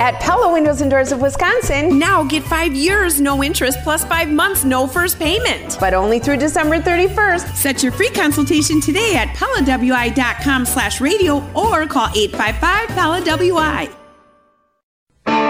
At Pella Windows and Doors of Wisconsin. Now get five years, no interest, plus five months, no first payment. But only through December 31st. Set your free consultation today at PellaWI.com slash radio or call 855-PELLA-WI.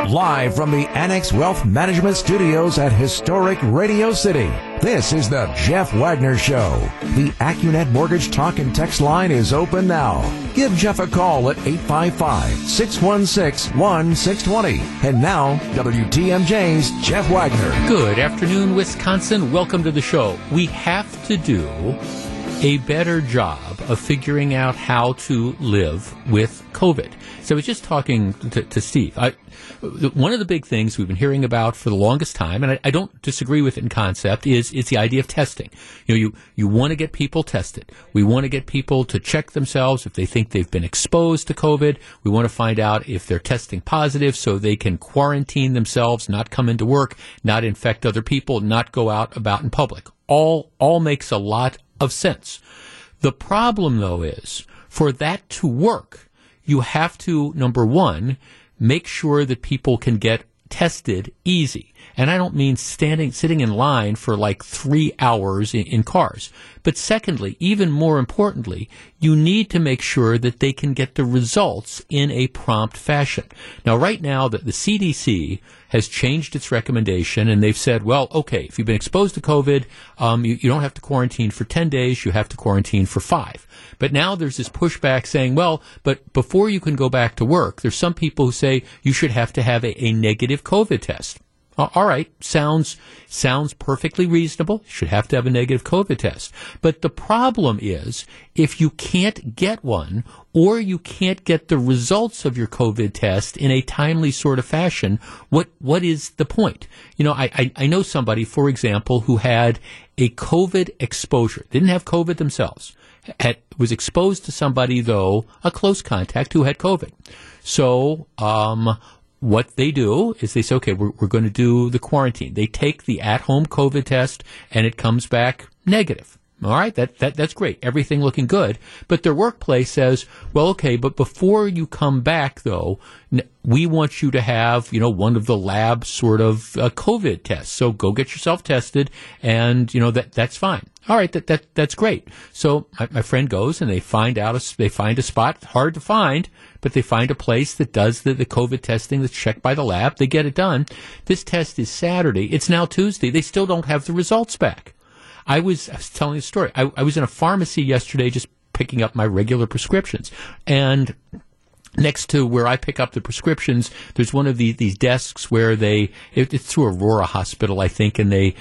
Live from the Annex Wealth Management Studios at historic Radio City, this is the Jeff Wagner Show. The Accunet Mortgage Talk and Text line is open now. Give Jeff a call at 855-616-1620. And now, WTMJ's Jeff Wagner. Good afternoon, Wisconsin. Welcome to the show. We have to do a better job of figuring out how to live with COVID. So I was just talking to, to Steve. I, one of the big things we've been hearing about for the longest time, and I, I don't disagree with it in concept, is it's the idea of testing. You know, you, you want to get people tested. We want to get people to check themselves if they think they've been exposed to COVID. We want to find out if they're testing positive so they can quarantine themselves, not come into work, not infect other people, not go out about in public. All, all makes a lot of sense. The problem though is for that to work, you have to, number one, make sure that people can get tested easy. And I don't mean standing, sitting in line for like three hours in, in, cars. But secondly, even more importantly, you need to make sure that they can get the results in a prompt fashion. Now, right now, that the CDC has changed its recommendation and they've said, well, okay, if you've been exposed to COVID, um, you, you don't have to quarantine for 10 days, you have to quarantine for five. But now there's this pushback saying, well, but before you can go back to work, there's some people who say you should have to have a, a negative COVID test. Uh, all right, sounds sounds perfectly reasonable. Should have to have a negative COVID test. But the problem is if you can't get one or you can't get the results of your COVID test in a timely sort of fashion, what what is the point? You know, I, I, I know somebody, for example, who had a COVID exposure, didn't have COVID themselves, had, was exposed to somebody though, a close contact who had COVID. So, um, what they do is they say, okay, we're, we're going to do the quarantine. They take the at home COVID test and it comes back negative. All right, that, that that's great. Everything looking good. But their workplace says, well, okay, but before you come back, though, we want you to have, you know, one of the lab sort of uh, COVID tests. So go get yourself tested, and you know that that's fine. All right, that that that's great. So my, my friend goes and they find out a, they find a spot hard to find, but they find a place that does the, the COVID testing that's checked by the lab. They get it done. This test is Saturday. It's now Tuesday. They still don't have the results back. I was, I was telling a story. I, I was in a pharmacy yesterday just picking up my regular prescriptions. And next to where I pick up the prescriptions, there's one of the, these desks where they, it, it's through Aurora Hospital, I think, and they,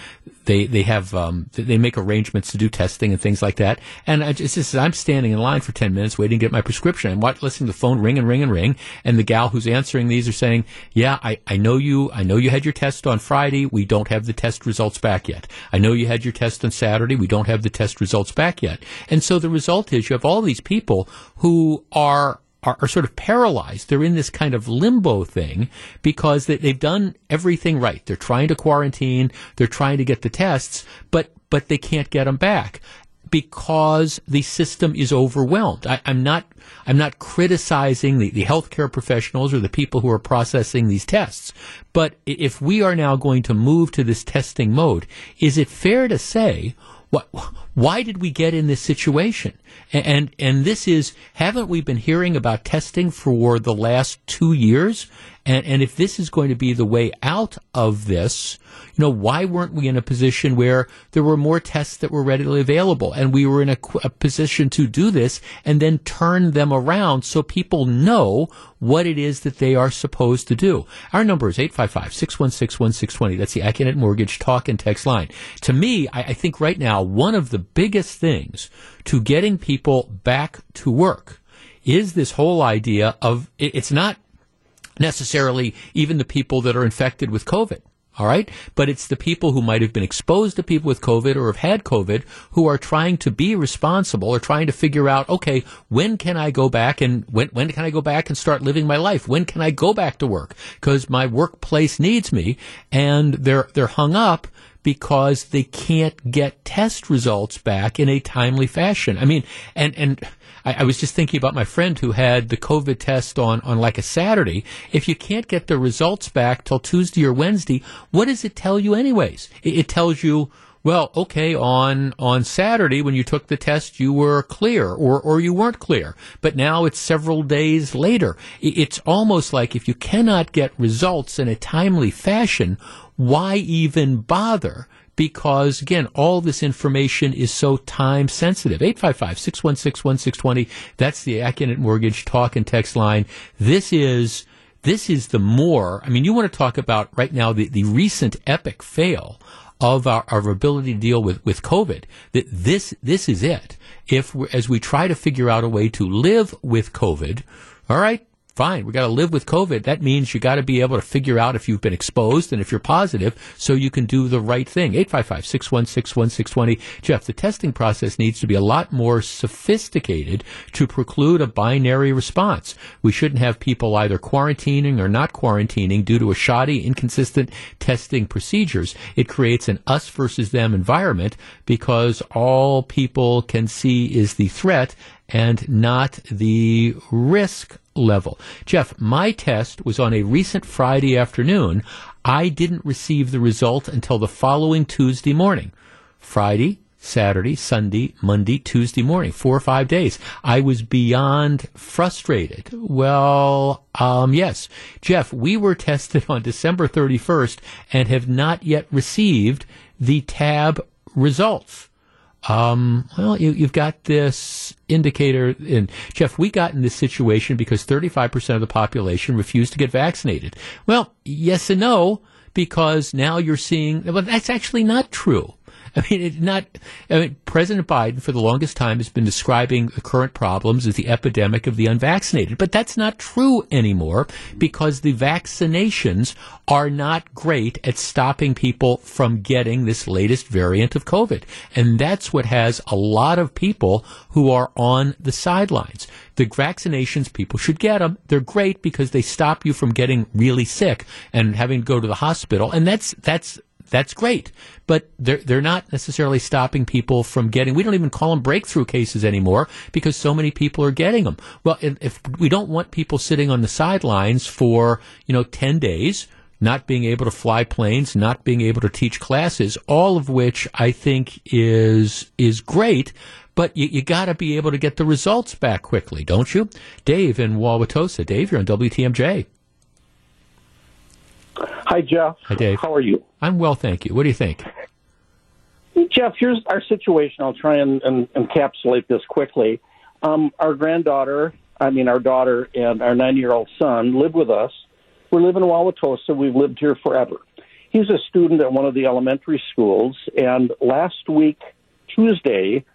they they have um, they make arrangements to do testing and things like that. And I just, just I'm standing in line for ten minutes waiting to get my prescription. I'm listening to the phone ring and ring and ring, and the gal who's answering these are saying, "Yeah, I, I know you. I know you had your test on Friday. We don't have the test results back yet. I know you had your test on Saturday. We don't have the test results back yet." And so the result is you have all these people who are are, are, sort of paralyzed. They're in this kind of limbo thing because they, they've done everything right. They're trying to quarantine. They're trying to get the tests, but but they can't get them back because the system is overwhelmed. I, am not I'm not criticizing the, the healthcare professionals or the people who are processing these tests. But if we are now going to move to this testing mode, is it fair to say what, why did we get in this situation? And, and, and this is, haven't we been hearing about testing for the last two years? And, and if this is going to be the way out of this, you know, why weren't we in a position where there were more tests that were readily available and we were in a, a position to do this and then turn them around so people know what it is that they are supposed to do. Our number is 855-616-1620. That's the AccuNet Mortgage talk and text line. To me, I, I think right now, one of the biggest things to getting people back to work is this whole idea of, it's not necessarily even the people that are infected with COVID. All right. But it's the people who might have been exposed to people with COVID or have had COVID who are trying to be responsible or trying to figure out, okay, when can I go back and when, when can I go back and start living my life? When can I go back to work? Because my workplace needs me and they're, they're hung up because they can't get test results back in a timely fashion. I mean, and, and I, I, was just thinking about my friend who had the COVID test on, on like a Saturday. If you can't get the results back till Tuesday or Wednesday, what does it tell you anyways? It, it tells you, well, okay, on on Saturday when you took the test, you were clear, or or you weren't clear. But now it's several days later. It's almost like if you cannot get results in a timely fashion, why even bother? Because again, all this information is so time sensitive. 855-616-1620. That's the Accunet Mortgage talk and text line. This is, this is the more, I mean, you want to talk about right now the, the recent epic fail of our, our ability to deal with, with COVID, that this, this is it. If, as we try to figure out a way to live with COVID, all right, fine, we got to live with COVID. That means you got to be able to figure out if you've been exposed and if you're positive so you can do the right thing. 855-616-1620. Jeff, the testing process needs to be a lot more sophisticated to preclude a binary response. We shouldn't have people either quarantining or not quarantining due to a shoddy, inconsistent testing procedures. It creates an us versus them environment because all people can see is the threat and not the risk level. Jeff, my test was on a recent Friday afternoon. I didn't receive the result until the following Tuesday morning. Friday, Saturday, Sunday, Monday, Tuesday morning, four or five days. I was beyond frustrated. Well, um, yes. Jeff, we were tested on December 31st and have not yet received the tab results. Um, well, you, have got this indicator. And Jeff, we got in this situation because 35% of the population refused to get vaccinated. Well, yes and no, because now you're seeing, well, that's actually not true. I mean, not. I mean, President Biden for the longest time has been describing the current problems as the epidemic of the unvaccinated, but that's not true anymore because the vaccinations are not great at stopping people from getting this latest variant of COVID, and that's what has a lot of people who are on the sidelines. The vaccinations, people should get them. They're great because they stop you from getting really sick and having to go to the hospital, and that's that's that's great. But they're, they're not necessarily stopping people from getting, we don't even call them breakthrough cases anymore because so many people are getting them. Well, if we don't want people sitting on the sidelines for, you know, 10 days, not being able to fly planes, not being able to teach classes, all of which I think is, is great. But you, you got to be able to get the results back quickly, don't you? Dave in Wauwatosa. Dave, you're on WTMJ. Hi, Jeff. Hi, Dave. How are you? I'm well, thank you. What do you think? Jeff, here's our situation. I'll try and, and encapsulate this quickly. Um, our granddaughter, I mean, our daughter and our nine year old son live with us. We live in Wauwatosa. We've lived here forever. He's a student at one of the elementary schools, and last week, Tuesday,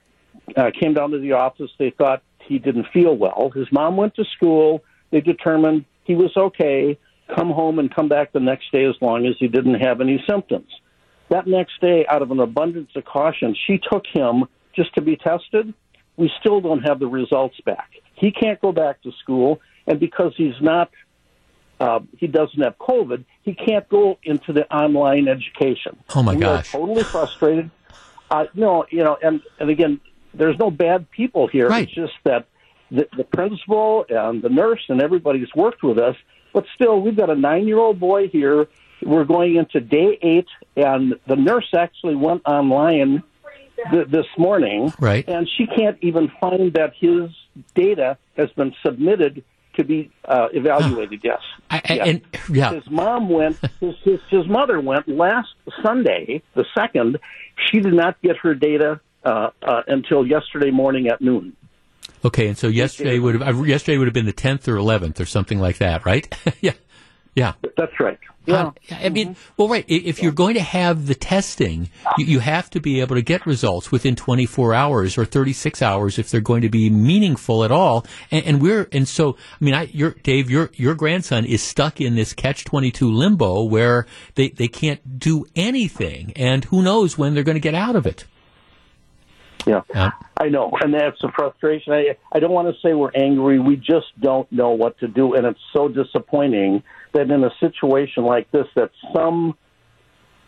uh, came down to the office. They thought he didn't feel well. His mom went to school. They determined he was okay come home and come back the next day as long as he didn't have any symptoms. That next day, out of an abundance of caution, she took him just to be tested. We still don't have the results back. He can't go back to school, and because he's not, uh, he doesn't have COVID, he can't go into the online education. Oh my we gosh! Are totally frustrated. Uh, no, you know, and and again, there's no bad people here. Right. It's just that the, the principal and the nurse and everybody's worked with us but still, we've got a nine year old boy here. We're going into day eight, and the nurse actually went online th- this morning. Right. And she can't even find that his data has been submitted to be uh, evaluated. Yes. I, I, and, yeah. His mom went. His, his his mother went last Sunday, the second. She did not get her data uh, uh, until yesterday morning at noon. Okay, and so yesterday would have yesterday would have been the tenth or eleventh or something like that, right? yeah, yeah. That's right. Yeah. Um, I mean, well, right. If you're going to have the testing, you, you, have to be able to get results within 24 hours or 36 hours if they're going to be meaningful at all. And, and we're and so, I mean, I, your Dave, your your grandson is stuck in this catch 22 limbo where they they can't do anything, and who knows when they're going to get out of it. Yeah, I know, and that's a frustration. I I don't want to say we're angry. We just don't know what to do, and it's so disappointing that in a situation like this, that some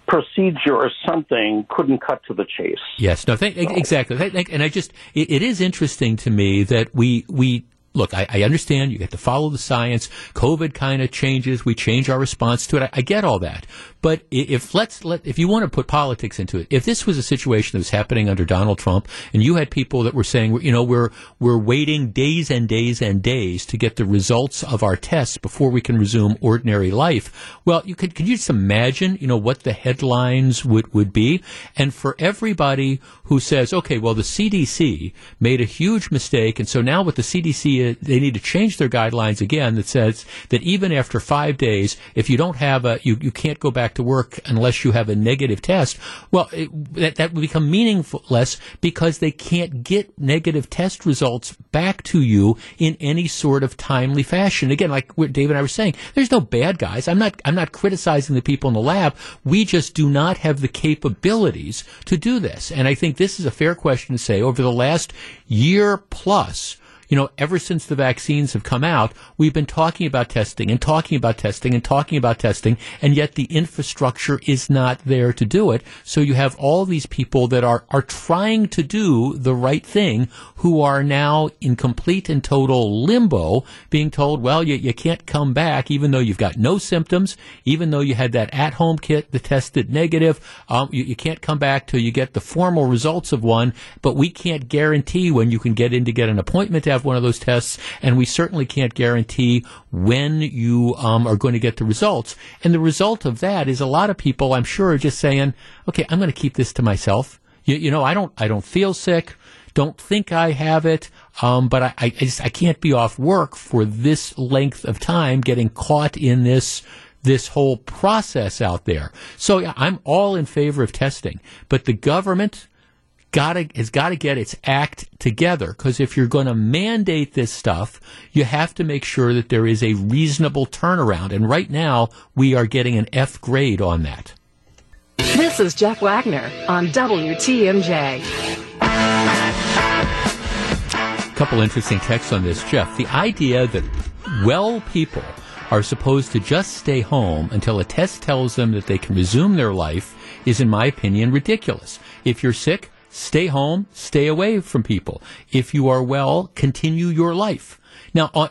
procedure or something couldn't cut to the chase. Yes, no, th- exactly. And I just, it, it is interesting to me that we, we look, I, I, understand you have to follow the science. COVID kind of changes. We change our response to it. I, I, get all that. But if let's let if you want to put politics into it, if this was a situation that was happening under Donald Trump, and you had people that were saying, you know, we're we're waiting days and days and days to get the results of our tests before we can resume ordinary life. Well, you could could you just imagine, you know, what the headlines would would be, and for everybody who says, okay, well, the CDC made a huge mistake, and so now with the CDC, uh, they need to change their guidelines again that says that even after five days, if you don't have a, you, you can't go back to work unless you have a negative test. Well, it, that, that would become meaningless because they can't get negative test results back to you in any sort of timely fashion. Again, like Dave and I were saying, there's no bad guys. I'm not, I'm not criticizing the people in the lab. We just do not have the capabilities to do this. And I think this is a fair question to say over the last year plus, you know, ever since the vaccines have come out, we've been talking about testing and talking about testing and talking about testing, and yet the infrastructure is not there to do it. So you have all these people that are, are trying to do the right thing who are now in complete and total limbo, being told, well, you, you can't come back even though you've got no symptoms, even though you had that at home kit that tested negative. Um, you, you can't come back till you get the formal results of one, but we can't guarantee when you can get in to get an appointment to have one of those tests, and we certainly can't guarantee when you um, are going to get the results. And the result of that is a lot of people, I'm sure, are just saying, okay, I'm going to keep this to myself. You, you know, I don't, I don't feel sick. Don't think I have it. Um, but I, I, just, I can't be off work for this length of time getting caught in this this whole process out there. So yeah, I'm all in favor of testing, but the government gotta has got to get its act together because if you're going to mandate this stuff, you have to make sure that there is a reasonable turnaround. And right now, we are getting an F grade on that. This is Jeff Wagner on WTMJ. A couple interesting texts on this, Jeff. The idea that well people are supposed to just stay home until a test tells them that they can resume their life is, in my opinion, ridiculous. If you're sick, stay home, stay away from people. If you are well, continue your life. Now, uh,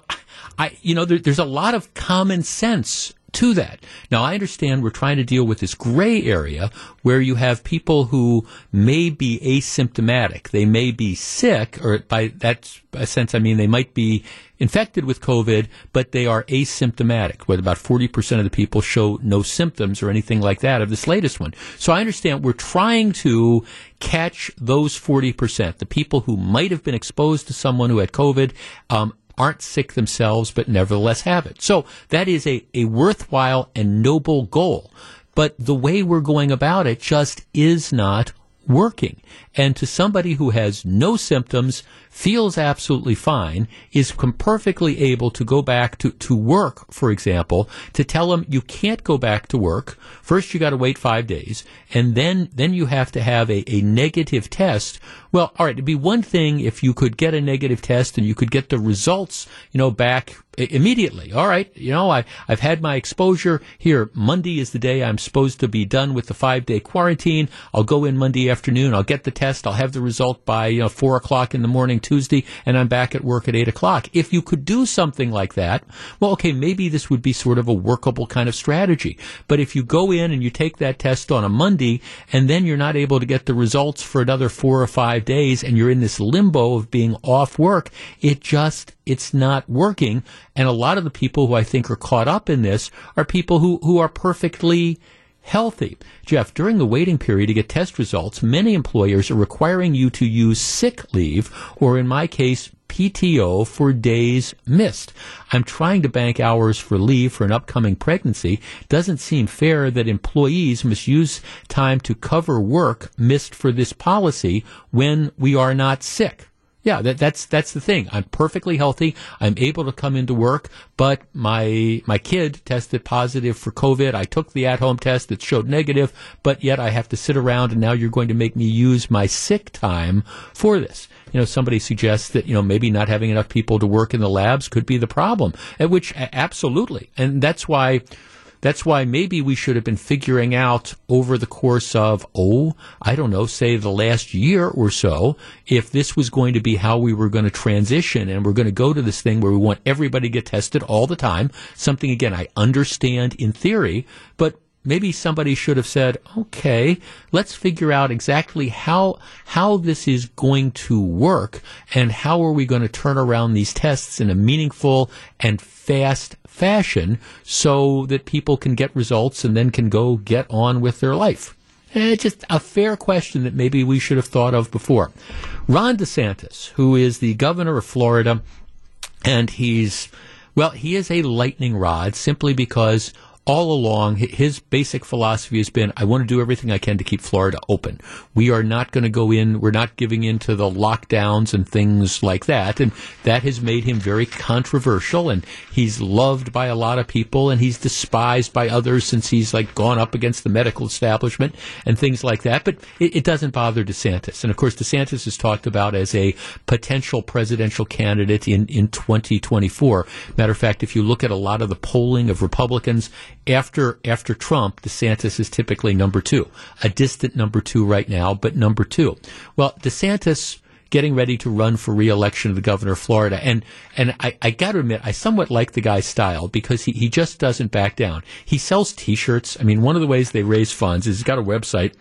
I, you know, there, there's a lot of common sense to that. Now, I understand we're trying to deal with this gray area where you have people who may be asymptomatic. They may be sick, or by that sense, I mean they might be infected with COVID, but they are asymptomatic, where about 40% of the people show no symptoms or anything like that of this latest one. So I understand we're trying to catch those 40%, the people who might have been exposed to someone who had COVID, um, aren't sick themselves, but nevertheless have it. So that is a, a worthwhile and noble goal. But the way we're going about it just is not working. And to somebody who has no symptoms, feels absolutely fine, is perfectly able to go back to, to work, for example, to tell them you can't go back to work. First you got to wait five days, and then, then you have to have a, a negative test. Well, all right, it'd be one thing if you could get a negative test and you could get the results, you know, back immediately. All right, you know, I, I've had my exposure here. Monday is the day I'm supposed to be done with the five day quarantine. I'll go in Monday afternoon. I'll get the test. I'll have the result by you know, four o'clock in the morning Tuesday, and I'm back at work at eight o'clock. If you could do something like that, well, okay, maybe this would be sort of a workable kind of strategy. But if you go in and you take that test on a Monday, and then you're not able to get the results for another four or five days, and you're in this limbo of being off work, it just it's not working. And a lot of the people who I think are caught up in this are people who, who are perfectly healthy. Jeff, during the waiting period to get test results, many employers are requiring you to use sick leave, or in my case, PTO for days missed. I'm trying to bank hours for leave for an upcoming pregnancy. Doesn't seem fair that employees must use time to cover work missed for this policy when we are not sick. Yeah, that, that's that's the thing. I'm perfectly healthy. I'm able to come into work, but my my kid tested positive for COVID. I took the at-home test that showed negative, but yet I have to sit around and now you're going to make me use my sick time for this. You know, somebody suggests that you know maybe not having enough people to work in the labs could be the problem. At which absolutely, and that's why that's why maybe we should have been figuring out over the course of, oh, I don't know, say the last year or so, if this was going to be how we were going to transition and we're going to go to this thing where we want everybody to get tested all the time. Something, again, I understand in theory, but maybe somebody should have said, okay, let's figure out exactly how, how this is going to work and how are we going to turn around these tests in a meaningful and fast fashion so that people can get results and then can go get on with their life. It's just a fair question that maybe we should have thought of before. Ron DeSantis, who is the governor of Florida, and he's, well, he is a lightning rod simply because all along, his basic philosophy has been, I want to do everything I can to keep Florida open. We are not going to go in, we're not giving in to the lockdowns and things like that. And that has made him very controversial and he's loved by a lot of people and he's despised by others since he's like gone up against the medical establishment and things like that. But it, it doesn't bother DeSantis. And of course, DeSantis is talked about as a potential presidential candidate in, in 2024. Matter of fact, if you look at a lot of the polling of Republicans, after after Trump, DeSantis is typically number two, a distant number two right now, but number two. Well, DeSantis getting ready to run for reelection of the governor of Florida. And and I, I got to admit, I somewhat like the guy's style because he, he just doesn't back down. He sells T-shirts. I mean, one of the ways they raise funds is he's got a website,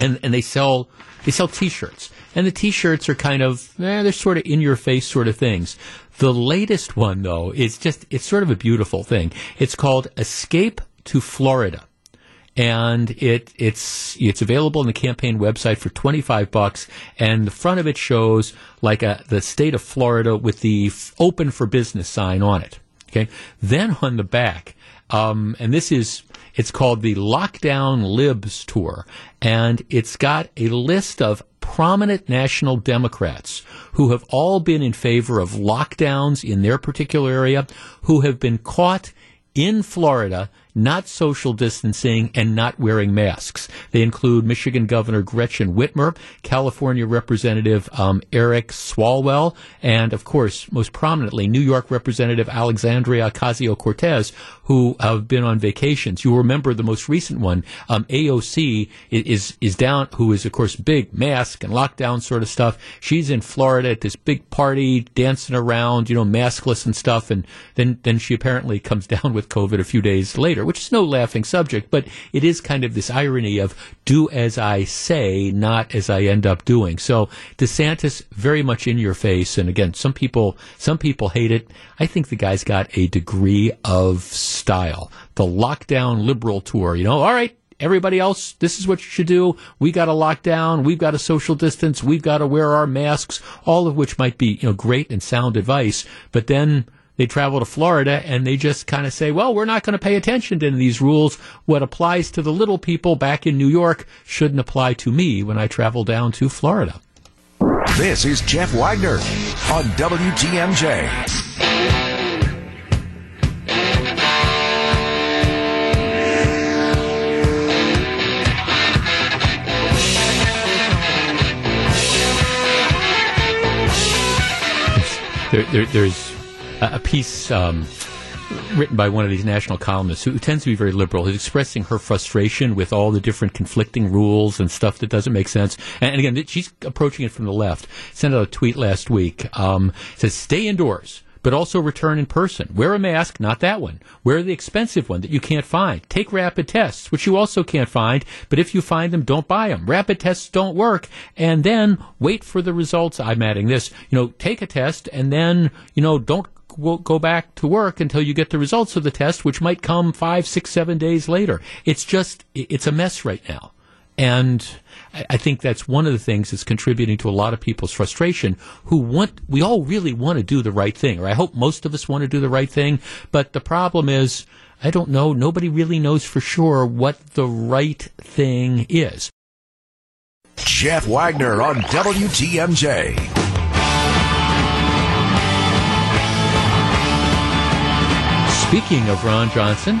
and and they sell they sell T-shirts. And the T-shirts are kind of eh, they're sort of in your face sort of things. The latest one, though, is just, it's sort of a beautiful thing. It's called Escape to Florida. And it, it's, it's available on the campaign website for 25 bucks. And the front of it shows like a, the state of Florida with the open for business sign on it. Okay. Then on the back, um, and this is, it's called the Lockdown Libs Tour. And it's got a list of prominent national Democrats who have all been in favor of lockdowns in their particular area, who have been caught in Florida not social distancing, and not wearing masks. They include Michigan Governor Gretchen Whitmer, California Representative um, Eric Swalwell, and of course, most prominently, New York Representative Alexandria Ocasio Cortez, who have been on vacations. You remember the most recent one, um, AOC is is down, who is of course big mask and lockdown sort of stuff. She's in Florida at this big party, dancing around, you know, maskless and stuff, and then then she apparently comes down with COVID a few days later which is no laughing subject, but it is kind of this irony of do as I say, not as I end up doing. So DeSantis very much in your face. And again, some people, some people hate it. I think the guy's got a degree of style. The lockdown liberal tour, you know, all right, everybody else, this is what you should do. We got to lock down. We've got to social distance. We've got to wear our masks, all of which might be, you know, great and sound advice. But then they travel to Florida and they just kind of say, well, we're not going to pay attention to these rules. What applies to the little people back in New York shouldn't apply to me when I travel down to Florida. This is Jeff Wagner on WTMJ. There, there, there's a piece um, written by one of these national columnists who tends to be very liberal, who's expressing her frustration with all the different conflicting rules and stuff that doesn't make sense. And, and again, she's approaching it from the left. Sent out a tweet last week. Um, says, "Stay indoors." But also return in person. Wear a mask, not that one. Wear the expensive one that you can't find. Take rapid tests, which you also can't find. But if you find them, don't buy them. Rapid tests don't work. And then wait for the results. I'm adding this. You know, take a test and then, you know, don't go back to work until you get the results of the test, which might come five, six, seven days later. It's just, it's a mess right now. And I think that's one of the things that's contributing to a lot of people's frustration who want, we all really want to do the right thing, or I hope most of us want to do the right thing. But the problem is, I don't know, nobody really knows for sure what the right thing is. Jeff Wagner on WTMJ. Speaking of Ron Johnson,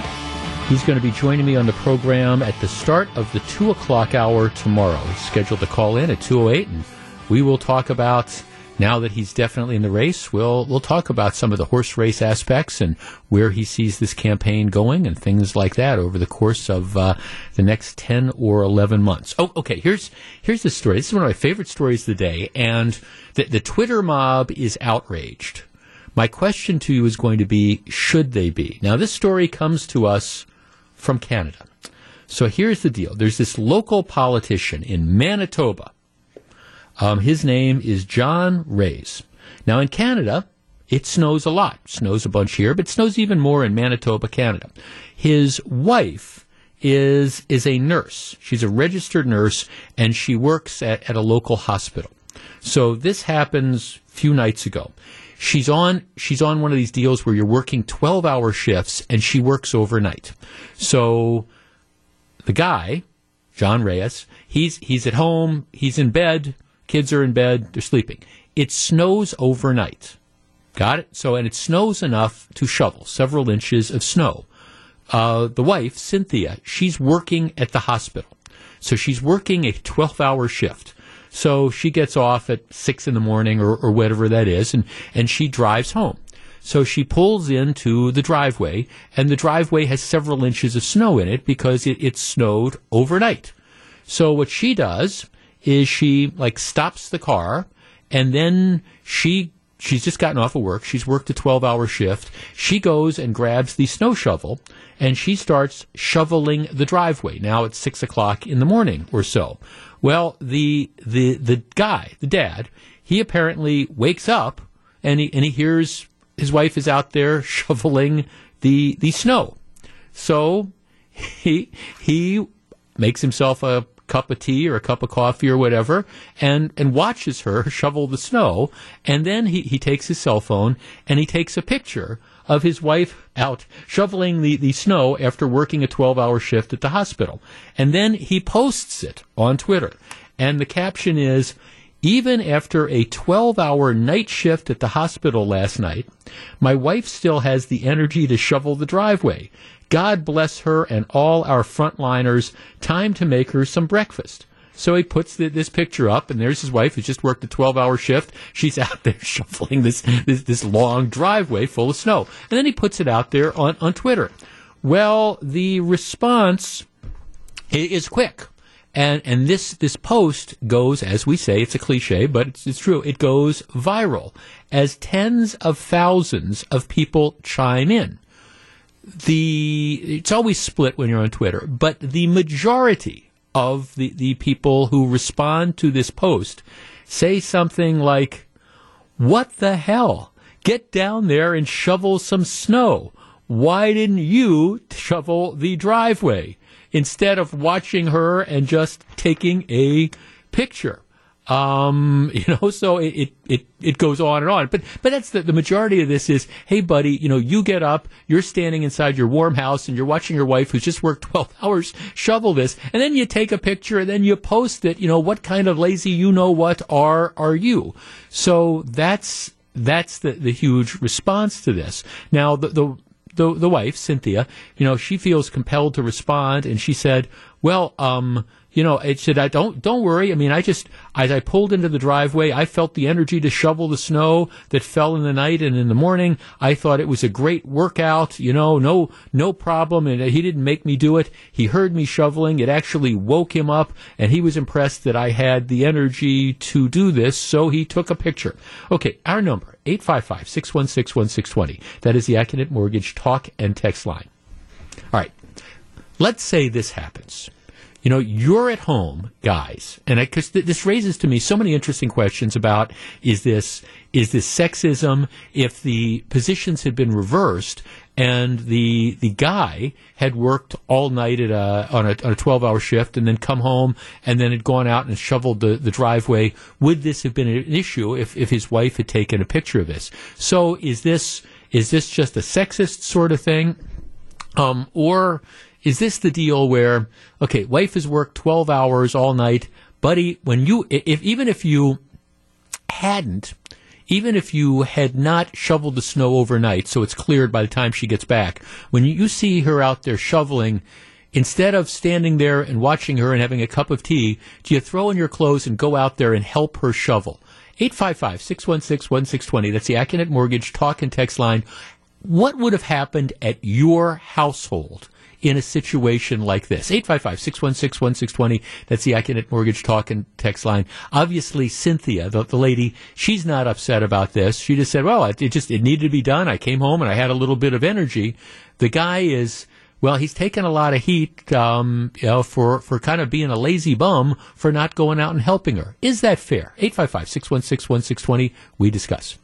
he's going to be joining me on the program at the start of the 2 o'clock hour tomorrow. He's scheduled to call in at 2.08, and we will talk about now that he's definitely in the race, we'll we'll talk about some of the horse race aspects and where he sees this campaign going and things like that over the course of uh, the next ten or eleven months. Oh, okay. Here's here's the story. This is one of my favorite stories of the day, and the, the Twitter mob is outraged. My question to you is going to be: Should they be? Now, this story comes to us from Canada. So here's the deal. There's this local politician in Manitoba um, his name is John Reyes. Now, in Canada, it snows a lot. Snows a bunch here, but it snows even more in Manitoba, Canada. His wife is is a nurse. She's a registered nurse, and she works at, at a local hospital. So this happens a few nights ago. She's on she's on one of these deals where you're working 12 hour shifts and she works overnight. So the guy, John Reyes, he's he's at home, he's in bed, Kids are in bed, they're sleeping. It snows overnight. Got it? So, and it snows enough to shovel several inches of snow. Uh, the wife, Cynthia, she's working at the hospital. So she's working a 12 hour shift. So she gets off at six in the morning or, or whatever that is, and, and she drives home. So she pulls into the driveway, and the driveway has several inches of snow in it because it, it snowed overnight. So what she does is she like stops the car and then she she's just gotten off of work. She's worked a 12 hour shift. She goes and grabs the snow shovel and she starts shoveling the driveway. Now it's six o'clock in the morning or so. Well, the, the, the guy, the dad, he apparently wakes up and he, and he hears his wife is out there shoveling the, the snow. So he, he makes himself a cup of tea or a cup of coffee or whatever and, and watches her shovel the snow. And then he, he takes his cell phone and he takes a picture of his wife out shoveling the, the snow after working a 12 hour shift at the hospital. And then he posts it on Twitter. And the caption is, even after a 12 hour night shift at the hospital last night, my wife still has the energy to shovel the driveway. God bless her and all our frontliners. Time to make her some breakfast. So he puts the, this picture up, and there's his wife who's just worked a 12 hour shift. She's out there shuffling this, this, this long driveway full of snow. And then he puts it out there on, on Twitter. Well, the response is quick. And, and this, this post goes, as we say, it's a cliche, but it's, it's true, it goes viral as tens of thousands of people chime in the it's always split when you're on Twitter, but the majority of the, the people who respond to this post say something like, What the hell? Get down there and shovel some snow. Why didn't you shovel the driveway instead of watching her and just taking a picture? Um, you know, so it, it, it goes on and on. But, but that's the, the majority of this is, hey buddy, you know, you get up, you're standing inside your warm house and you're watching your wife who's just worked 12 hours shovel this. And then you take a picture and then you post it. You know, what kind of lazy you know what are, are you? So that's, that's the, the huge response to this. Now, the, the, the, the wife, Cynthia, you know, she feels compelled to respond and she said, well, um, you know, it said, I don't, don't worry. I mean, I just, as I pulled into the driveway, I felt the energy to shovel the snow that fell in the night and in the morning. I thought it was a great workout, you know, no, no problem. And he didn't make me do it. He heard me shoveling. It actually woke him up and he was impressed that I had the energy to do this. So he took a picture. Okay. Our number, 855-616-1620. That is the Accunet Mortgage talk and text line. All right. Let's say this happens you know, you're at home, guys, and because th- this raises to me so many interesting questions about is this is this sexism? If the positions had been reversed and the the guy had worked all night at a, on a on a twelve hour shift and then come home and then had gone out and shoveled the, the driveway, would this have been an issue if, if his wife had taken a picture of this? So is this is this just a sexist sort of thing, um, or is this the deal where, okay, wife has worked 12 hours all night, buddy, when you, if, even if you hadn't, even if you had not shoveled the snow overnight, so it's cleared by the time she gets back, when you see her out there shoveling, instead of standing there and watching her and having a cup of tea, do you throw in your clothes and go out there and help her shovel? 855 616 1620. That's the Accunet Mortgage talk and text line. What would have happened at your household in a situation like this? 855 616 1620. That's the Accunet Mortgage talk and text line. Obviously, Cynthia, the, the lady, she's not upset about this. She just said, well, it, it just, it needed to be done. I came home and I had a little bit of energy. The guy is, well, he's taken a lot of heat, um, you know, for, for kind of being a lazy bum for not going out and helping her. Is that fair? 855-616-1620. We discuss.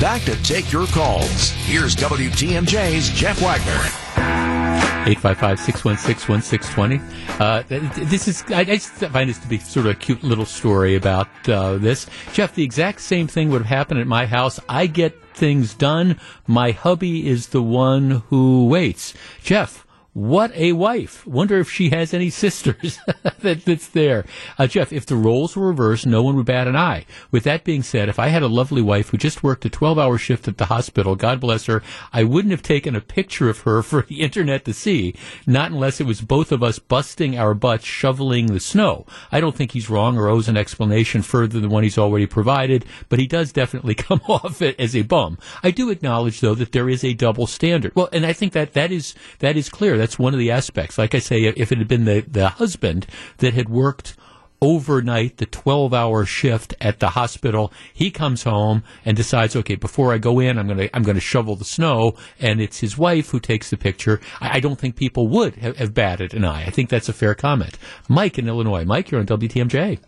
Back to take your calls. Here's WTMJ's Jeff Wagner. 855-616-1620. Uh, this is, I, I find this to be sort of a cute little story about uh, this. Jeff, the exact same thing would have happened at my house. I get things done. My hubby is the one who waits. Jeff, what a wife. Wonder if she has any sisters that, that's there. Uh, Jeff, if the roles were reversed, no one would bat an eye. With that being said, if I had a lovely wife who just worked a 12 hour shift at the hospital, God bless her, I wouldn't have taken a picture of her for the internet to see, not unless it was both of us busting our butts shoveling the snow. I don't think he's wrong or owes an explanation further than one he's already provided, but he does definitely come off as a bum. I do acknowledge, though, that there is a double standard. Well, and I think that that is, that is clear that's one of the aspects. Like I say, if it had been the, the husband that had worked overnight, the 12 hour shift at the hospital, he comes home and decides, okay, before I go in, I'm going to, I'm going to shovel the snow. And it's his wife who takes the picture. I, I don't think people would have, have batted an eye. I think that's a fair comment. Mike in Illinois. Mike, you're on WTMJ.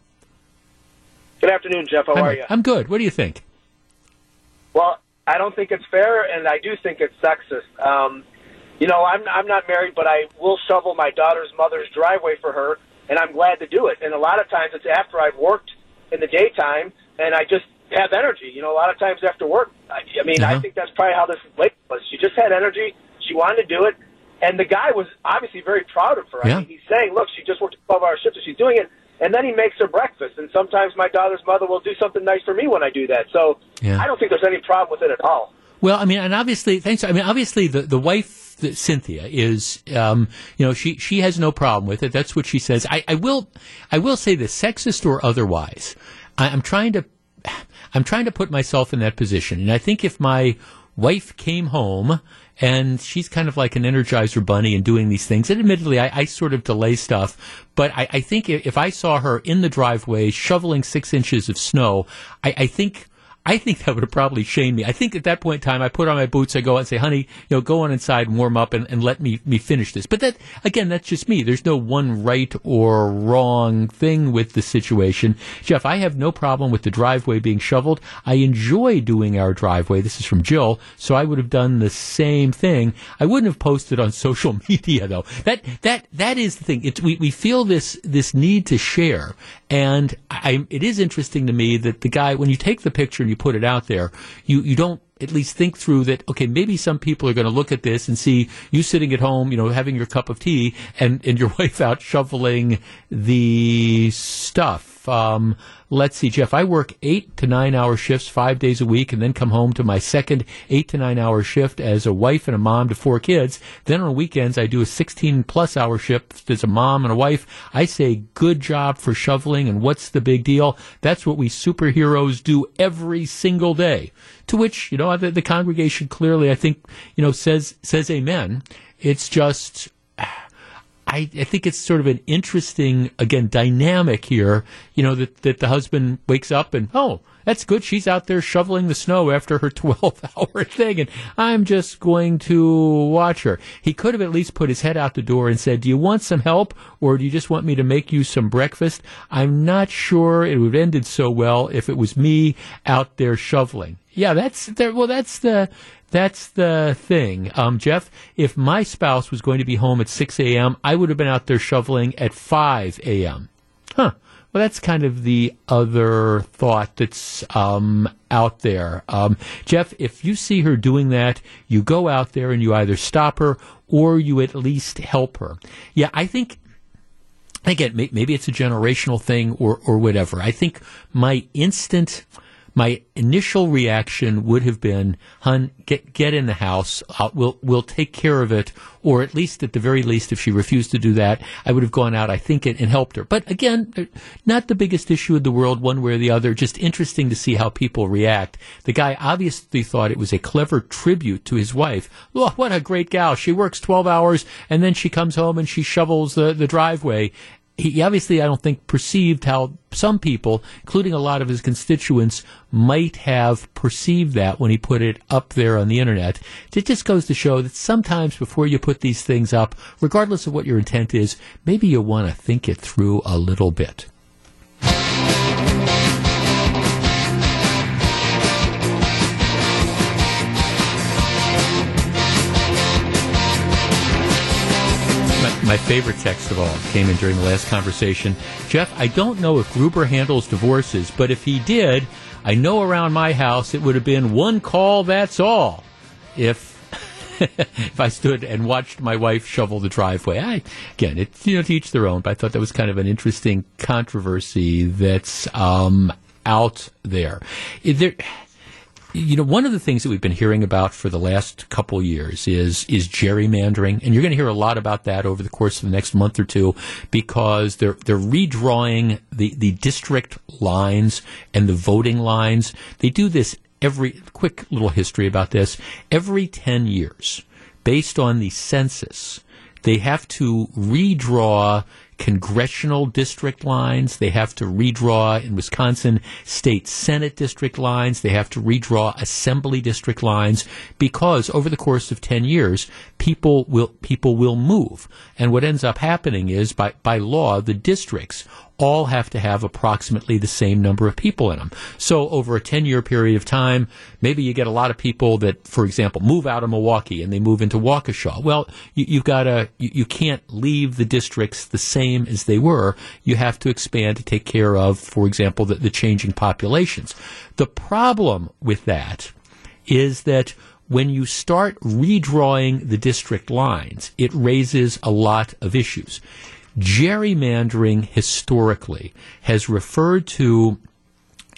Good afternoon, Jeff. How are you? I'm good. What do you think? Well, I don't think it's fair, and I do think it's sexist. Um, you know, I'm I'm not married, but I will shovel my daughter's mother's driveway for her, and I'm glad to do it. And a lot of times it's after I've worked in the daytime, and I just have energy. You know, a lot of times after work. I, I mean, Uh-huh. I think that's probably how this lady was. She just had energy. She wanted to do it, and the guy was obviously very proud of her. Yeah. I mean, he's saying, "Look, she just worked a 12-hour shift, and she's doing it." And then he makes her breakfast, and sometimes my daughter's mother will do something nice for me when I do that. So Yeah. I don't think there's any problem with it at all. Well, I mean, and obviously, thanks. I mean, obviously, the the wife, the- Cynthia, is, um, you know, she she has no problem with it. That's what she says. I, I will, I will say this, sexist or otherwise. I, I'm trying to, I'm trying to put myself in that position, and I think if my wife came home and she's kind of like an energizer bunny and doing these things. And admittedly, I, I sort of delay stuff, but I, I think if, if I saw her in the driveway shoveling six inches of snow, I, I think. I think that would have probably shamed me. I think at that point in time, I put on my boots, I go out and say, honey, you know, go on inside and warm up and, and let me, me finish this. But that, again, that's just me. There's no one right or wrong thing with the situation. Jeff, I have no problem with the driveway being shoveled. I enjoy doing our driveway. This is from Jill. So I would have done the same thing. I wouldn't have posted on social media though. That, that, that is the thing. It's, we, we feel this, this need to share. And I, it is interesting to me that the guy, when you take the picture and you put it out there, you, you don't at least think through that, okay, maybe some people are going to look at this and see you sitting at home, you know, having your cup of tea and, and your wife out shoveling the stuff. Um, let's see, Jeff, I work eight to nine hour shifts five days a week and then come home to my second eight to nine hour shift as a wife and a mom to four kids. Then on weekends, I do a 16 plus hour shift as a mom and a wife. I say good job for shoveling and what's the big deal? That's what we superheroes do every single day. To which, you know, the, the congregation clearly, I think, you know, says, says amen. It's just, I, I think it's sort of an interesting, again, dynamic here, you know, that, that the husband wakes up and, oh, that's good. She's out there shoveling the snow after her 12 hour thing, and I'm just going to watch her. He could have at least put his head out the door and said, Do you want some help, or do you just want me to make you some breakfast? I'm not sure it would have ended so well if it was me out there shoveling. Yeah, that's there. Well, that's the that's the thing, um, Jeff. If my spouse was going to be home at six a.m., I would have been out there shoveling at five a.m. Huh. Well, that's kind of the other thought that's um, out there. Um, Jeff, if you see her doing that, you go out there and you either stop her or you at least help her. Yeah, I think again, maybe it's a generational thing or, or whatever. I think my instant, my initial reaction would have been, "Hun, get get in the house. I'll, we'll we'll take care of it." Or at least, at the very least, if she refused to do that, I would have gone out, I think, and, and helped her. But again, not the biggest issue in the world, one way or the other. Just interesting to see how people react. The guy obviously thought it was a clever tribute to his wife. Oh, what a great gal! She works twelve hours, and then she comes home and she shovels the the driveway he obviously, I don't think, perceived how some people, including a lot of his constituents, might have perceived that when he put it up there on the internet. It just goes to show that sometimes before you put these things up, regardless of what your intent is, maybe you want to think it through a little bit. My favorite text of all came in during the last conversation. Jeff, I don't know if Gruber handles divorces, but if he did, I know around my house it would have been one call, that's all. If if I stood and watched my wife shovel the driveway. I, again, it's you know to each their own. But I thought that was kind of an interesting controversy that's um, out there. there you know, one of the things that we've been hearing about for the last couple years is is gerrymandering, and you're going to hear a lot about that over the course of the next month or two because they're they're redrawing the the district lines and the voting lines. They do this every quick little history about this every ten years, based on the census. They have to redraw congressional district lines. They have to redraw in Wisconsin state Senate district lines. They have to redraw assembly district lines because over the course of 10 years, people will, people will move. And what ends up happening is by, by law, the districts all have to have approximately the same number of people in them. So over a 10 year period of time, maybe you get a lot of people that, for example, move out of Milwaukee and they move into Waukesha. Well, you, have got to, you, you can't leave the districts the same as they were. You have to expand to take care of, for example, the, the changing populations. The problem with that is that when you start redrawing the district lines, it raises a lot of issues gerrymandering historically has referred to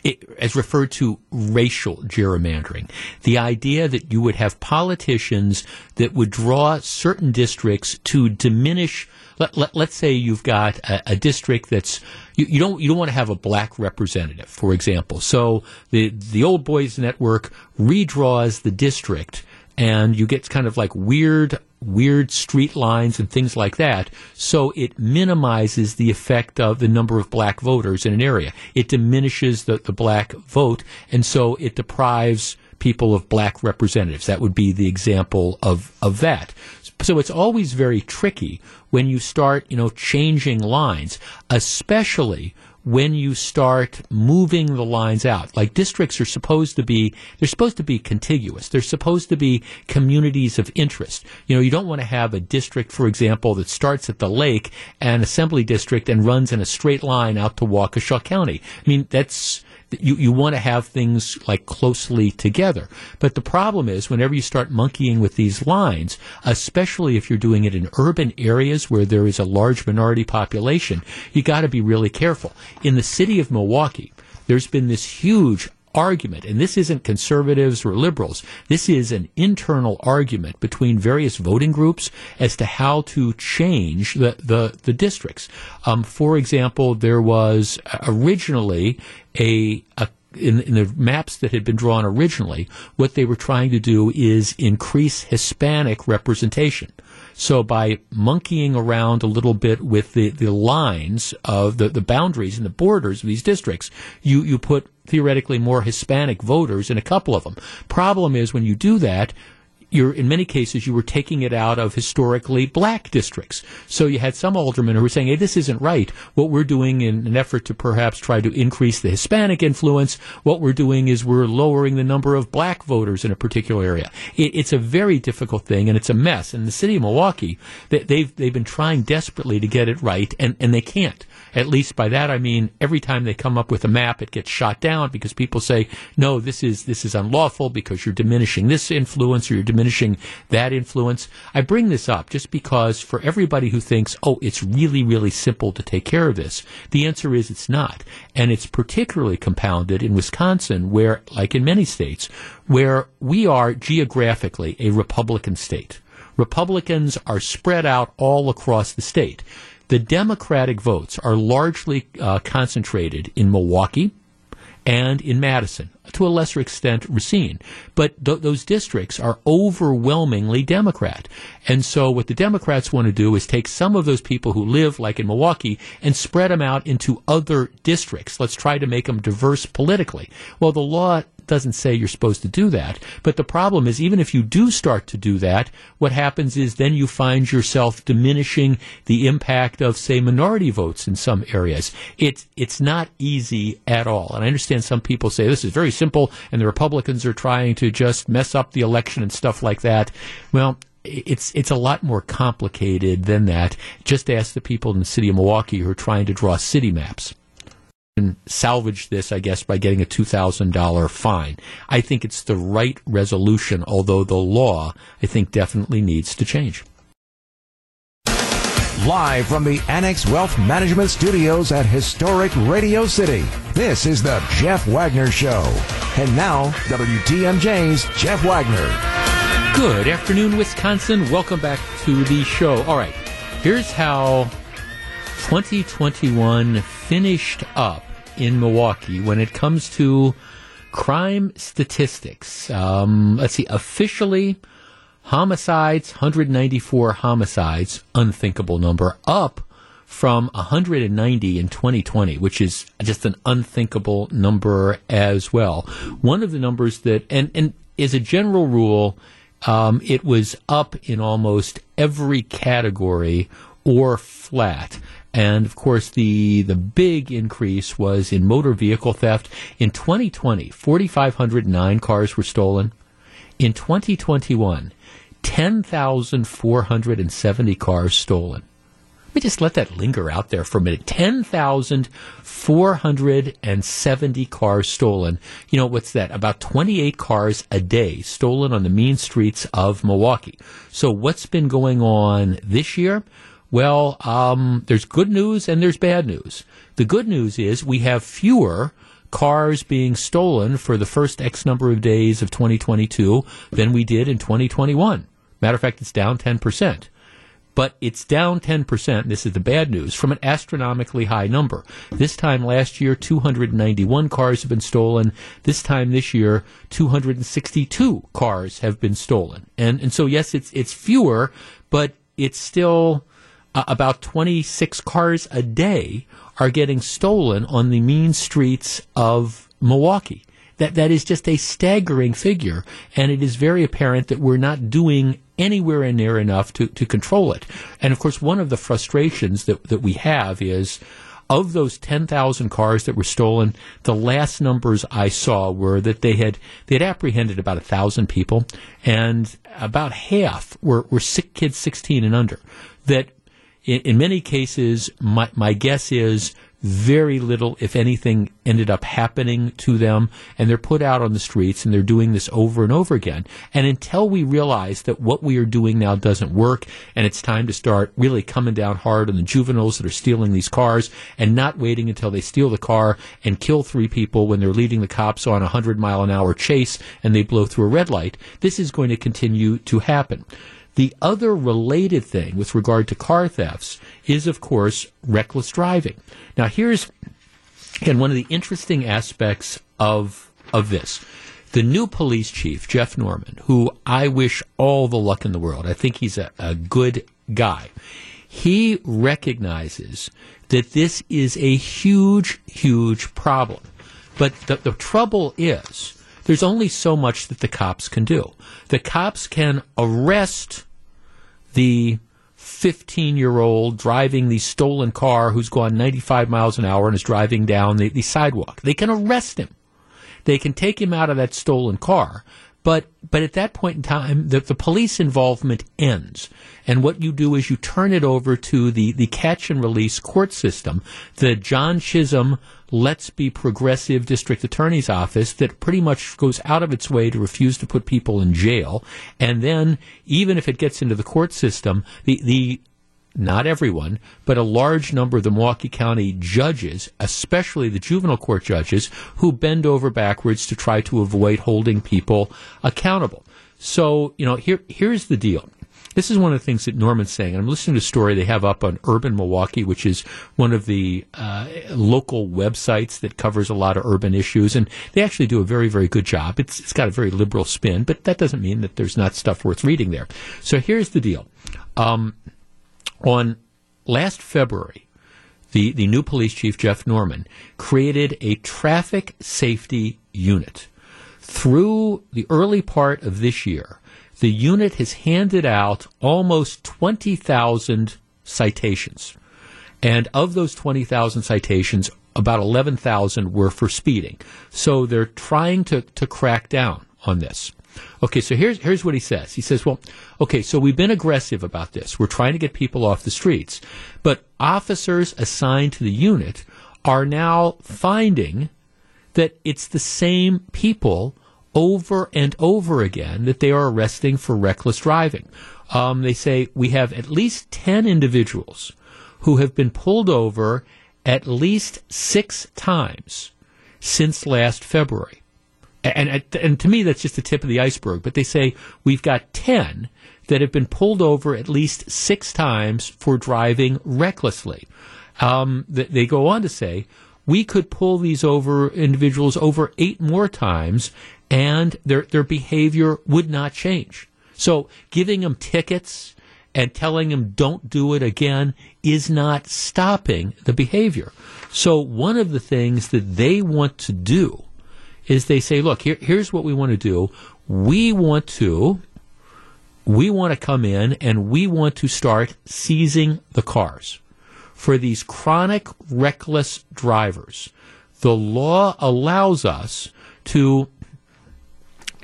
it referred to racial gerrymandering. The idea that you would have politicians that would draw certain districts to diminish. Let, let, us say you've got a, a district that's you, you, don't you don't want to have a black representative, for example. So the the old boys network redraws the district and you get kind of like weird weird street lines and things like that. So it minimizes the effect of the number of black voters in an area. It diminishes the, the black vote, and so it deprives people of black representatives. That would be the example of, of that. So it's always very tricky when you start, you know, changing lines, especially when you start moving the lines out. Like districts are supposed to be, they're supposed to be contiguous. They're supposed to be communities of interest. You know, you don't want to have a district, for example, that starts at the lake and assembly district and runs in a straight line out to Waukesha County. I mean, that's, you, you want to have things like closely together. But the problem is whenever you start monkeying with these lines, especially if you're doing it in urban areas where there is a large minority population, you got to be really careful. In the city of Milwaukee, there's been this huge argument, and this isn't conservatives or liberals. This is an internal argument between various voting groups as to how to change the the, the districts. Um, for example, there was originally a, a in, in, the maps that had been drawn originally, what they were trying to do is increase Hispanic representation. So by monkeying around a little bit with the, the lines of the, the boundaries and the borders of these districts, you, you put theoretically more Hispanic voters in a couple of them. Problem is when you do that, you're in many cases you were taking it out of historically black districts. So you had some aldermen who were saying, "Hey, this isn't right. What we're doing in an effort to perhaps try to increase the Hispanic influence, what we're doing is we're lowering the number of black voters in a particular area." It, it's a very difficult thing, and it's a mess. And the city of Milwaukee, they, they've they've been trying desperately to get it right, and and they can't. At least by that I mean every time they come up with a map, it gets shot down because people say, "No, this is this is unlawful because you're diminishing this influence or you're diminishing." Diminishing that influence. I bring this up just because for everybody who thinks, oh, it's really, really simple to take care of this, the answer is it's not. And it's particularly compounded in Wisconsin, where, like in many states, where we are geographically a Republican state. Republicans are spread out all across the state. The Democratic votes are largely uh, concentrated in Milwaukee and in Madison, to a lesser extent Racine. But th- those districts are overwhelmingly Democrat. And so what the Democrats want to do is take some of those people who live, like in Milwaukee, and spread them out into other districts. Let's try to make them diverse politically. Well, the law doesn't say you're supposed to do that. But the problem is, even if you do start to do that, what happens is then you find yourself diminishing the impact of, say, minority votes in some areas. It's, it's not easy at all. And I understand some people say this is very simple and the Republicans are trying to just mess up the election and stuff like that. Well, it's it's a lot more complicated than that. Just ask the people in the city of Milwaukee who are trying to draw city maps salvage this, I guess, by getting a $2,000 fine. I think it's the right resolution, although the law, I think, definitely needs to change. Live from the Annex Wealth Management Studios at historic Radio City, this is the Jeff Wagner Show. And now, WTMJ's Jeff Wagner. Good afternoon, Wisconsin. Welcome back to the show. All right, here's how 2021 finished up in Milwaukee when it comes to crime statistics. Um, let's see, officially, homicides, 194 homicides, unthinkable number, up from 190 in 2020, which is just an unthinkable number as well. One of the numbers that, and, and as a general rule, um, it was up in almost every category or flat. And of course, the, the big increase was in motor vehicle theft. In 2020, 4,509 cars were stolen. In 2021, 10,470 cars stolen. Let me just let that linger out there for a minute. 10,470 cars stolen. You know, what's that? About 28 cars a day stolen on the mean streets of Milwaukee. So what's been going on this year? Well, um, there's good news and there's bad news. The good news is we have fewer cars being stolen for the first X number of days of 2022 than we did in 2021. Matter of fact, it's down 10%. But it's down 10%. This is the bad news from an astronomically high number. This time last year, 291 cars have been stolen. This time this year, 262 cars have been stolen. And, and so, yes, it's, it's fewer, but it's still, uh, about 26 cars a day are getting stolen on the mean streets of Milwaukee. That, that is just a staggering figure, and it is very apparent that we're not doing anywhere near enough to, to control it. And of course, one of the frustrations that, that we have is of those 10,000 cars that were stolen, the last numbers I saw were that they had they had apprehended about a thousand people, and about half were, were sick kids 16 and under. That in, in many cases, my, my guess is very little, if anything, ended up happening to them, and they're put out on the streets, and they're doing this over and over again. And until we realize that what we are doing now doesn't work, and it's time to start really coming down hard on the juveniles that are stealing these cars, and not waiting until they steal the car and kill three people when they're leading the cops on a hundred mile an hour chase and they blow through a red light, this is going to continue to happen. The other related thing with regard to car thefts is, of course, reckless driving. Now, here's again one of the interesting aspects of of this. The new police chief, Jeff Norman, who I wish all the luck in the world. I think he's a, a good guy. He recognizes that this is a huge, huge problem. But the, the trouble is, there's only so much that the cops can do. The cops can arrest the 15 year old driving the stolen car who's gone 95 miles an hour and is driving down the, the sidewalk. They can arrest him. They can take him out of that stolen car, But but at that point in time, the, the police involvement ends, and what you do is you turn it over to the the catch and release court system. The John Chisholm Let's Be Progressive District Attorney's Office that pretty much goes out of its way to refuse to put people in jail, and then even if it gets into the court system, the the not everyone, but a large number of the Milwaukee County judges, especially the juvenile court judges, who bend over backwards to try to avoid holding people accountable. So, you know, here here's the deal. This is one of the things that Norman's saying. and I'm listening to a story they have up on Urban Milwaukee, which is one of the uh, local websites that covers a lot of urban issues, and they actually do a very, very good job. It's, it's got a very liberal spin, but that doesn't mean that there's not stuff worth reading there. So here's the deal. Um, on last February, the, the new police chief, Jeff Norman, created a traffic safety unit. Through the early part of this year, the unit has handed out almost 20,000 citations. And of those 20,000 citations, about 11,000 were for speeding. So they're trying to, to crack down on this. Okay, so here's here's what he says. He says, "Well, okay, so we've been aggressive about this. We're trying to get people off the streets, but officers assigned to the unit are now finding that it's the same people over and over again that they are arresting for reckless driving. Um, they say we have at least ten individuals who have been pulled over at least six times since last February." And and to me that's just the tip of the iceberg. But they say we've got ten that have been pulled over at least six times for driving recklessly. Um, they go on to say we could pull these over individuals over eight more times, and their their behavior would not change. So giving them tickets and telling them don't do it again is not stopping the behavior. So one of the things that they want to do is they say, look, here, here's what we want to do. We want to, we want to come in and we want to start seizing the cars. For these chronic reckless drivers, the law allows us to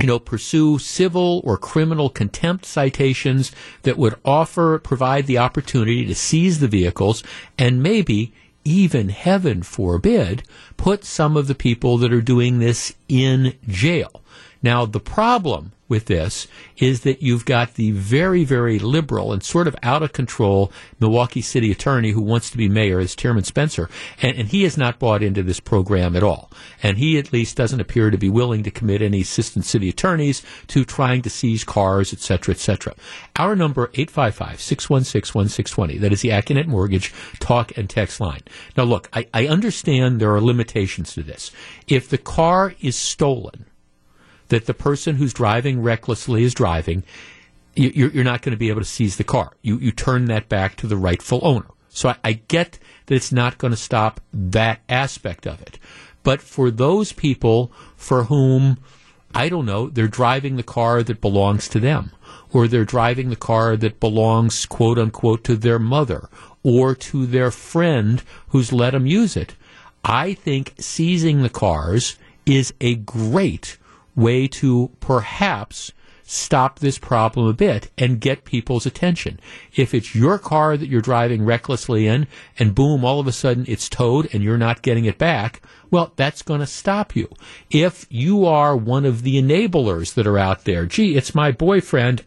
you know, pursue civil or criminal contempt citations that would offer, provide the opportunity to seize the vehicles and maybe even, heaven forbid, put some of the people that are doing this in jail. Now, the problem with this is that you've got the very, very liberal and sort of out of control Milwaukee City Attorney who wants to be mayor is Tearman Spencer, and, and, he has not bought into this program at all. And he at least doesn't appear to be willing to commit any assistant city attorneys to trying to seize cars, et cetera, et cetera. Our number, 855-616-1620. That is the Accunet Mortgage talk and text line. Now look, I, I understand there are limitations to this. If the car is stolen, that the person who's driving recklessly is driving, you're, you're not going to be able to seize the car. You, you turn that back to the rightful owner. So I, I get that it's not going to stop that aspect of it. But for those people for whom, I don't know, they're driving the car that belongs to them, or they're driving the car that belongs, quote unquote, to their mother, or to their friend who's let them use it. I think seizing the cars is a great way to perhaps stop this problem a bit and get people's attention. If it's your car that you're driving recklessly in and boom, all of a sudden it's towed and you're not getting it back, well, that's going to stop you. If you are one of the enablers that are out there, gee, it's my boyfriend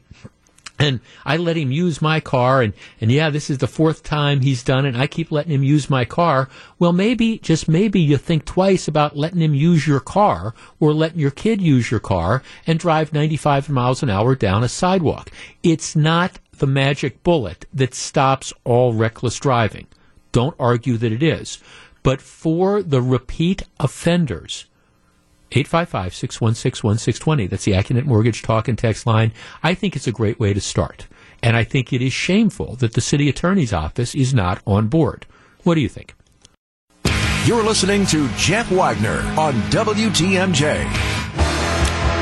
and I let him use my car and, and yeah, this is the fourth time he's done it. I keep letting him use my car. Well, maybe, just maybe you think twice about letting him use your car or letting your kid use your car and drive 95 miles an hour down a sidewalk. It's not the magic bullet that stops all reckless driving. Don't argue that it is. But for the repeat offenders, 855 616 1620. That's the Accunet Mortgage Talk and Text line. I think it's a great way to start. And I think it is shameful that the city attorney's office is not on board. What do you think? You're listening to Jeff Wagner on WTMJ.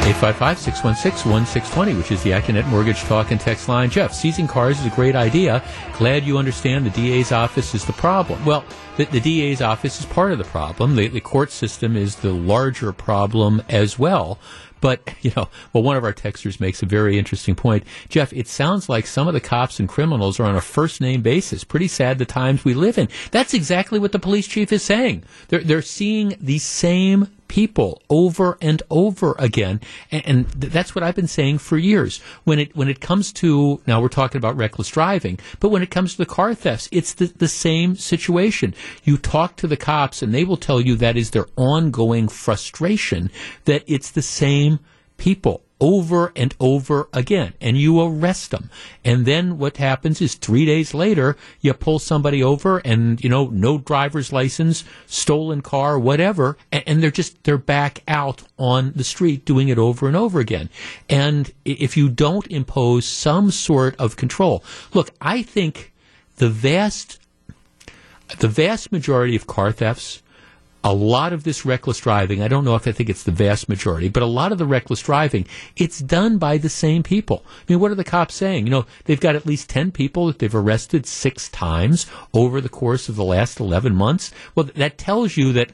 855 616 1620, which is the Accunet Mortgage Talk and Text line. Jeff, seizing cars is a great idea. Glad you understand the DA's office is the problem. Well, the, the DA's office is part of the problem. The, the court system is the larger problem as well. But, you know, well, one of our texters makes a very interesting point. Jeff, it sounds like some of the cops and criminals are on a first name basis. Pretty sad the times we live in. That's exactly what the police chief is saying. They're, they're seeing the same people over and over again. And, and th- that's what I've been saying for years. When it, when it comes to, now we're talking about reckless driving, but when it comes to the car thefts, it's the, the same situation. You talk to the cops and they will tell you that is their ongoing frustration that it's the same people over and over again and you arrest them. And then what happens is three days later, you pull somebody over and, you know, no driver's license, stolen car, whatever. And, they're just, they're back out on the street doing it over and over again. And if you don't impose some sort of control, look, I think the vast, the vast majority of car thefts a lot of this reckless driving, I don't know if I think it's the vast majority, but a lot of the reckless driving, it's done by the same people. I mean, what are the cops saying? You know, they've got at least 10 people that they've arrested six times over the course of the last 11 months. Well, that tells you that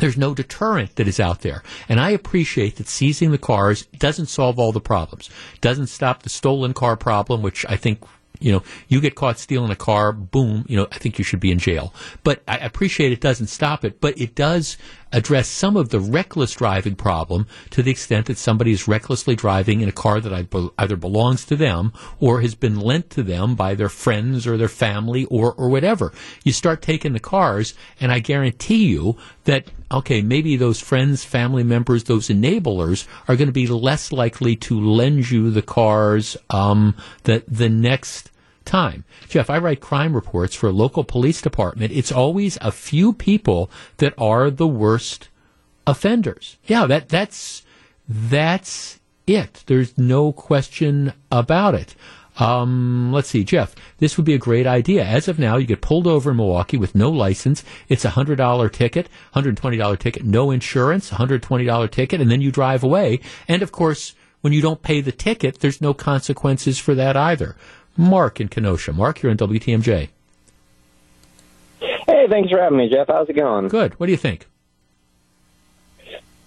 there's no deterrent that is out there. And I appreciate that seizing the cars doesn't solve all the problems. Doesn't stop the stolen car problem, which I think you know, you get caught stealing a car, boom, you know, I think you should be in jail. But I appreciate it doesn't stop it, but it does address some of the reckless driving problem to the extent that somebody is recklessly driving in a car that either belongs to them or has been lent to them by their friends or their family or, or whatever. You start taking the cars, and I guarantee you that, okay, maybe those friends, family members, those enablers are going to be less likely to lend you the cars um, the, the next time. Jeff, I write crime reports for a local police department. It's always a few people that are the worst offenders. Yeah, that that's that's it. There's no question about it. Um, let's see, Jeff, this would be a great idea. As of now, you get pulled over in Milwaukee with no license. It's a hundred dollar ticket, hundred twenty dollar ticket, no insurance, hundred twenty dollar ticket, and then you drive away. And of course, when you don't pay the ticket, there's no consequences for that either. Mark in Kenosha. Mark, you're on WTMJ. Hey, thanks for having me, Jeff. How's it going? Good. What do you think?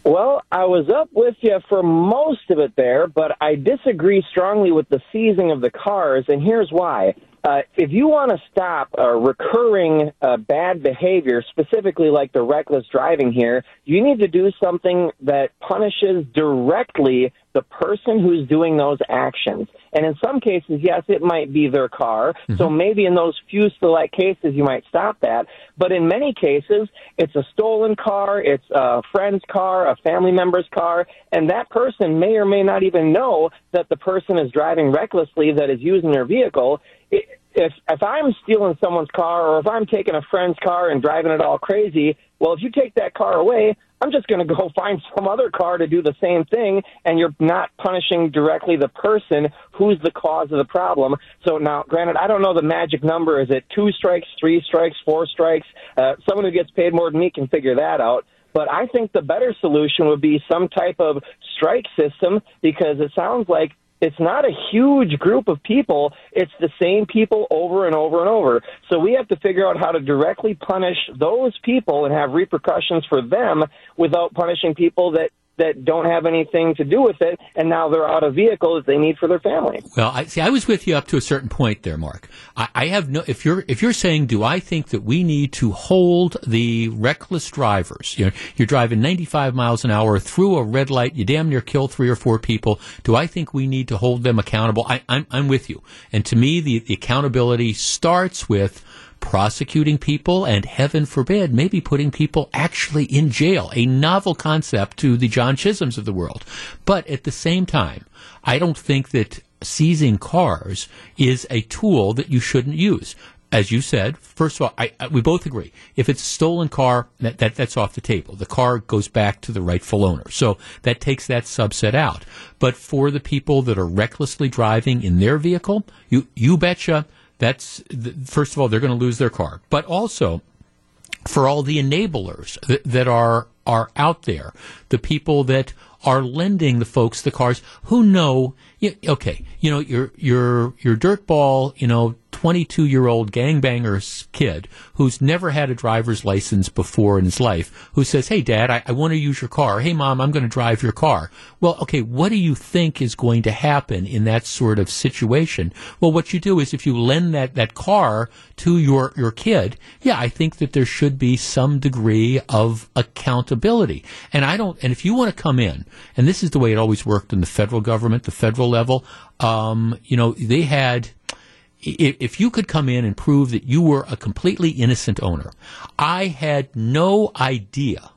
Well, I was up with you for most of it there, but I disagree strongly with the seizing of the cars, and here's why. Uh, if you want to stop uh, recurring uh, bad behavior, specifically like the reckless driving here, you need to do something that punishes directly the person who's doing those actions. And in some cases, yes, it might be their car. Mm-hmm. So maybe in those few select cases, you might stop that. But in many cases, it's a stolen car, it's a friend's car, a family member's car, and that person may or may not even know that the person is driving recklessly that is using their vehicle. It, if if I'm stealing someone's car or if I'm taking a friend's car and driving it all crazy, well, if you take that car away, I'm just going to go find some other car to do the same thing, and you're not punishing directly the person who's the cause of the problem. So now, granted, I don't know the magic number. Is it two strikes, three strikes, four strikes? Uh, someone who gets paid more than me can figure that out. But I think the better solution would be some type of strike system because it sounds like it's not a huge group of people. It's the same people over and over and over. So we have to figure out how to directly punish those people and have repercussions for them without punishing people that that don't have anything to do with it, and now they're out of vehicles they need for their family. Well, I see. I was with you up to a certain point there, Mark. I, I have no. If you're if you're saying, do I think that we need to hold the reckless drivers? You know, you're driving 95 miles an hour through a red light. You damn near kill three or four people. Do I think we need to hold them accountable? I, I'm I'm with you. And to me, the, the accountability starts with prosecuting people and heaven forbid, maybe putting people actually in jail. A novel concept to the John Chisholms of the world. But at the same time, I don't think that seizing cars is a tool that you shouldn't use. As you said, first of all, I, I, we both agree. If it's a stolen car, that, that, that's off the table. The car goes back to the rightful owner. So that takes that subset out. But for the people that are recklessly driving in their vehicle, you, you betcha that's first of all they're going to lose their car, but also for all the enablers that, that are are out there, the people that are lending the folks the cars who know okay, you know, your your your dirtball, you know, 22 year old gangbanger's kid who's never had a driver's license before in his life who says, Hey, dad, I, I want to use your car. Hey, mom, I'm going to drive your car. Well, okay, what do you think is going to happen in that sort of situation? Well, what you do is if you lend that, that car to your, your kid, yeah, I think that there should be some degree of accountability. And I don't, and if you want to come in, and this is the way it always worked in the federal government, the federal level, um, you know, they had, if you could come in and prove that you were a completely innocent owner, I had no idea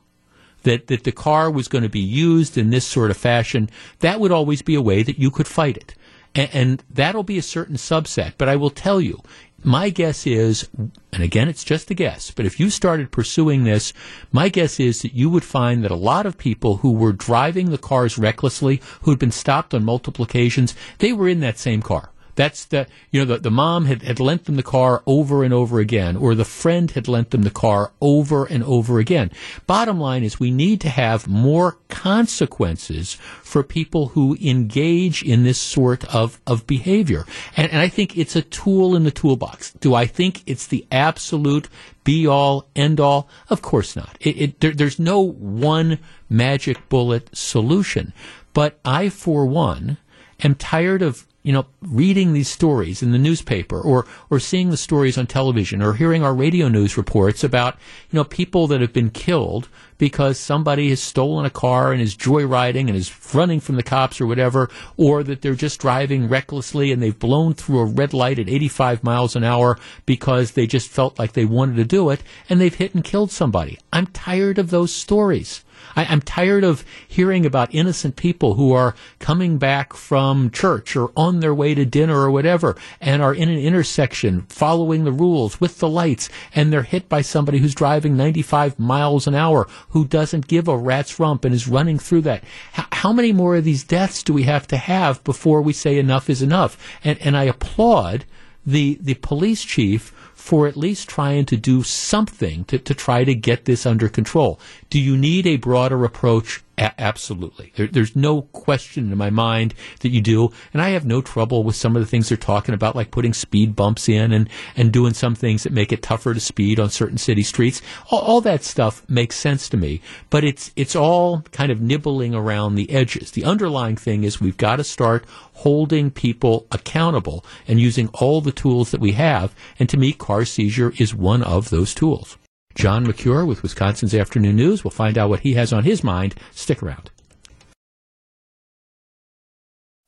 that, that the car was going to be used in this sort of fashion, that would always be a way that you could fight it. And, and that'll be a certain subset. But I will tell you, my guess is, and again, it's just a guess, but if you started pursuing this, my guess is that you would find that a lot of people who were driving the cars recklessly, who'd been stopped on multiple occasions, they were in that same car. That's the, you know, the, the mom had, had lent them the car over and over again, or the friend had lent them the car over and over again. Bottom line is we need to have more consequences for people who engage in this sort of, of behavior. And, and I think it's a tool in the toolbox. Do I think it's the absolute be all, end all? Of course not. It, it, there, there's no one magic bullet solution. But I, for one, am tired of you know, reading these stories in the newspaper or, or seeing the stories on television or hearing our radio news reports about, you know, people that have been killed because somebody has stolen a car and is joyriding and is running from the cops or whatever, or that they're just driving recklessly and they've blown through a red light at 85 miles an hour because they just felt like they wanted to do it and they've hit and killed somebody. I'm tired of those stories. I, am tired of hearing about innocent people who are coming back from church or on their way to dinner or whatever and are in an intersection following the rules with the lights and they're hit by somebody who's driving 95 miles an hour who doesn't give a rat's rump and is running through that. H- how many more of these deaths do we have to have before we say enough is enough? And, and I applaud the, the police chief for at least trying to do something to, to try to get this under control. Do you need a broader approach? A- absolutely. There, there's no question in my mind that you do. And I have no trouble with some of the things they're talking about, like putting speed bumps in and, and doing some things that make it tougher to speed on certain city streets. All, all that stuff makes sense to me. But it's, it's all kind of nibbling around the edges. The underlying thing is we've got to start holding people accountable and using all the tools that we have. And to me, car seizure is one of those tools. John Mercure with Wisconsin's Afternoon News. We'll find out what he has on his mind. Stick around.